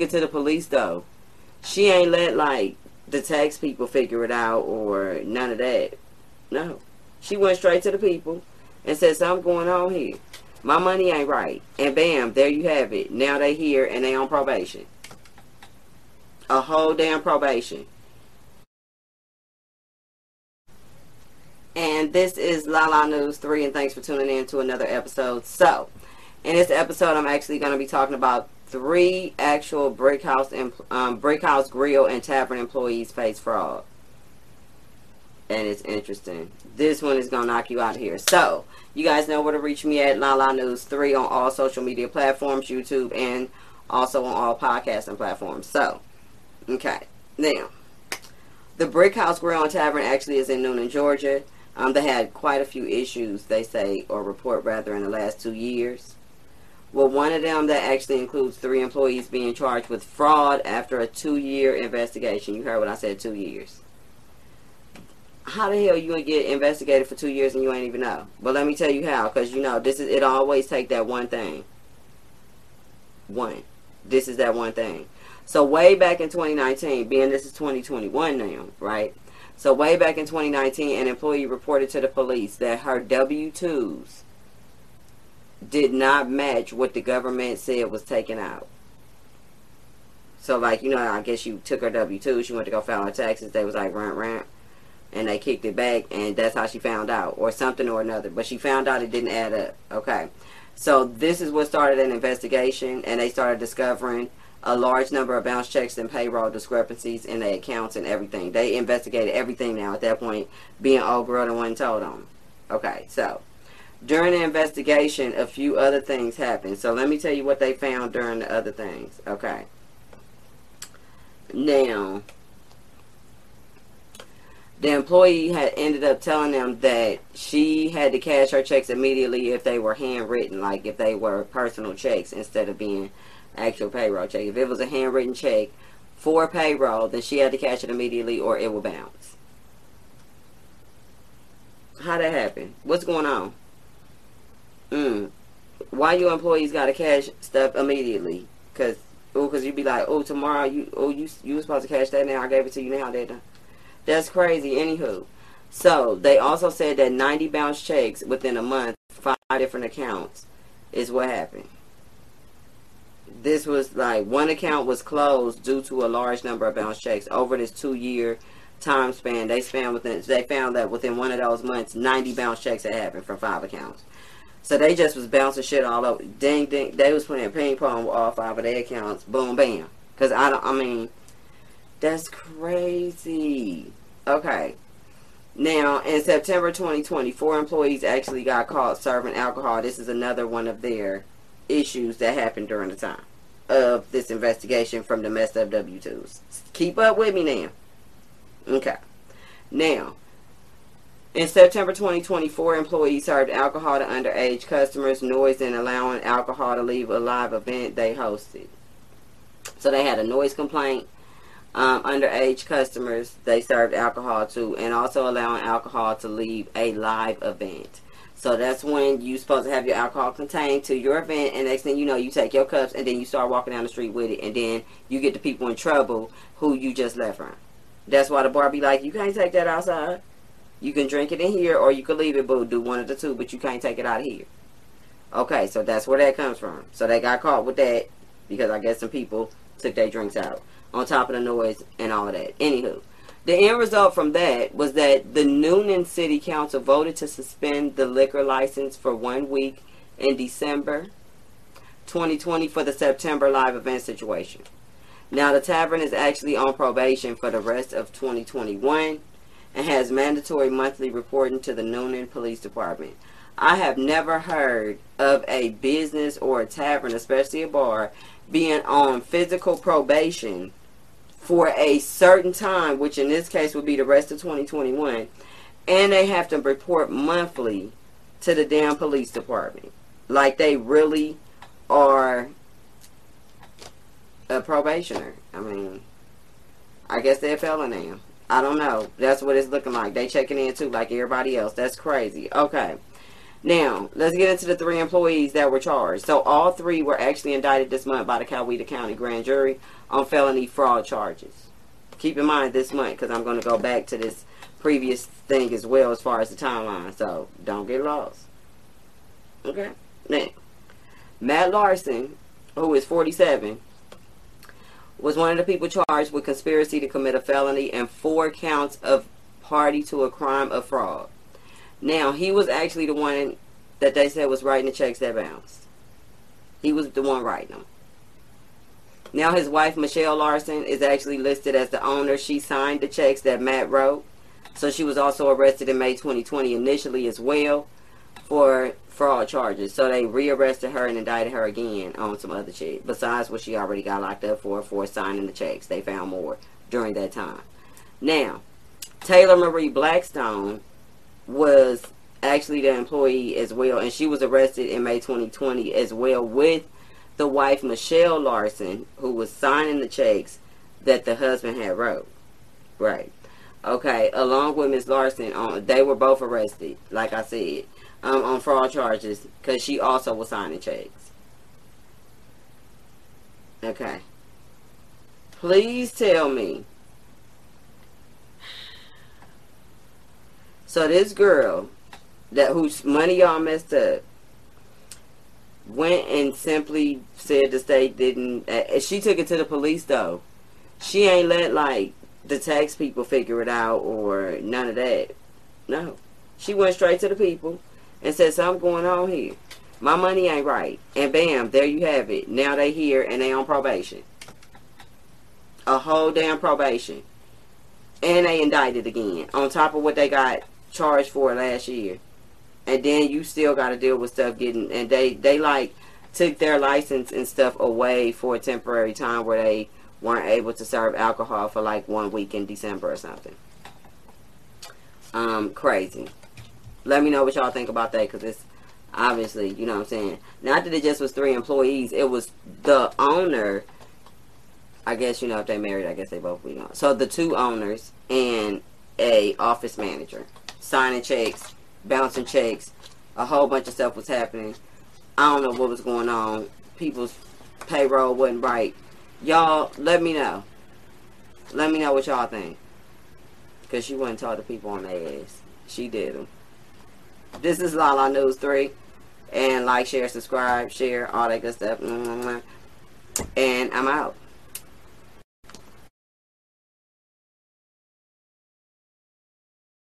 it to the police though. She ain't let like the tax people figure it out or none of that. No. She went straight to the people and said something going on here. My money ain't right. And bam, there you have it. Now they here and they on probation. A whole damn probation. And this is La La News 3 and thanks for tuning in to another episode. So, in this episode I'm actually going to be talking about three actual brick house um, house grill and tavern employees face fraud. And it's interesting. This one is going to knock you out here. So, you guys know where to reach me at La La News 3 on all social media platforms, YouTube, and also on all podcasting platforms. So, okay. Now, the Brick House Grill and Tavern actually is in Newnan, Georgia. Um, they had quite a few issues, they say, or report rather, in the last two years. Well, one of them that actually includes three employees being charged with fraud after a two-year investigation. You heard what I said, two years how the hell you gonna get investigated for two years and you ain't even know? But let me tell you how, because you know this is it. Always take that one thing. One, this is that one thing. So way back in 2019, being this is 2021 now, right? So way back in 2019, an employee reported to the police that her W-2s did not match what the government said was taken out. So like, you know, I guess you took her W-2, she went to go file her taxes, they was like, rant, rant and they kicked it back and that's how she found out or something or another. But she found out it didn't add up okay? So this is what started an investigation and they started discovering a large number of bounce checks and payroll discrepancies in their accounts and everything. They investigated everything now at that point being old girl and one told them okay so during the investigation a few other things happened so let me tell you what they found during the other things okay now the employee had ended up telling them that she had to cash her checks immediately if they were handwritten, like if they were personal checks instead of being actual payroll check. If it was a handwritten check for payroll, then she had to cash it immediately or it would bounce. How that happen? What's going on? Mm. Why your employees got to cash stuff immediately? Cause, oh, cause you be like, oh, tomorrow you, oh, you, you was supposed to cash that now. I gave it to you now. That that's crazy. Anywho, so they also said that 90 bounce checks within a month, five different accounts, is what happened. This was like one account was closed due to a large number of bounce checks over this two-year time span. They span within. They found that within one of those months, 90 bounce checks had happened from five accounts. So they just was bouncing shit all over. Ding ding. They was playing ping pong with all five of their accounts. Boom bam. Cause I don't. I mean that's crazy. Okay. Now, in September 2020, four employees actually got caught serving alcohol. This is another one of their issues that happened during the time of this investigation from the messed up W-2s. Keep up with me now. Okay. Now, in September 2024, employees served alcohol to underage customers, noise and allowing alcohol to leave a live event they hosted. So they had a noise complaint um, underage customers they served alcohol to and also allowing alcohol to leave a live event. So that's when you're supposed to have your alcohol contained to your event and next thing you know you take your cups and then you start walking down the street with it and then you get the people in trouble who you just left from. That's why the bar be like, you can't take that outside. You can drink it in here or you can leave it, but do one of the two, but you can't take it out of here. Okay, so that's where that comes from. So they got caught with that because I guess some people took their drinks out on top of the noise and all of that. Anywho, the end result from that was that the Newnan City Council voted to suspend the liquor license for one week in December 2020 for the September live event situation. Now, the tavern is actually on probation for the rest of 2021 and has mandatory monthly reporting to the Newnan Police Department. I have never heard of a business or a tavern, especially a bar, being on physical probation for a certain time, which in this case would be the rest of 2021, and they have to report monthly to the damn police department. Like they really are a probationer. I mean, I guess they're a felon now. I don't know. That's what it's looking like. They checking in too, like everybody else. That's crazy. Okay. Now, let's get into the three employees that were charged. So, all three were actually indicted this month by the Coweta County Grand Jury on felony fraud charges. Keep in mind this month because I'm going to go back to this previous thing as well as far as the timeline. So, don't get lost. Okay? Now, Matt Larson, who is 47, was one of the people charged with conspiracy to commit a felony and four counts of party to a crime of fraud. Now, he was actually the one that they said was writing the checks that bounced. He was the one writing them. Now, his wife, Michelle Larson, is actually listed as the owner. She signed the checks that Matt wrote. So she was also arrested in May 2020 initially as well for fraud charges. So they rearrested her and indicted her again on some other shit. Besides what she already got locked up for, for signing the checks. They found more during that time. Now, Taylor Marie Blackstone was actually the employee as well, and she was arrested in May 2020 as well with the wife Michelle Larson, who was signing the checks that the husband had wrote. Right. Okay, along with Miss Larson, um, they were both arrested, like I said, um, on fraud charges because she also was signing checks. Okay. Please tell me So this girl that whose money y'all messed up went and simply said the state didn't. Uh, she took it to the police though. She ain't let like the tax people figure it out or none of that. No, she went straight to the people and said something going on here. My money ain't right, and bam, there you have it. Now they here and they on probation. A whole damn probation, and they indicted again on top of what they got charged for last year. And then you still got to deal with stuff getting, and they, they like took their license and stuff away for a temporary time where they weren't able to serve alcohol for like one week in December or something. Um, crazy. Let me know what y'all think about that because it's obviously, you know what I'm saying. Not that it just was three employees, it was the owner. I guess you know if they married, I guess they both be on. So the two owners and a office manager signing checks, bouncing checks, a whole bunch of stuff was happening. I don't know what was going on. People's payroll wasn't right. Y'all, let me know. Let me know what y'all think. Because she wouldn't talk to people on their ass. She did them. This is Lala News 3. And like, share, subscribe, share, all that good stuff. Mm-hmm. And I'm out.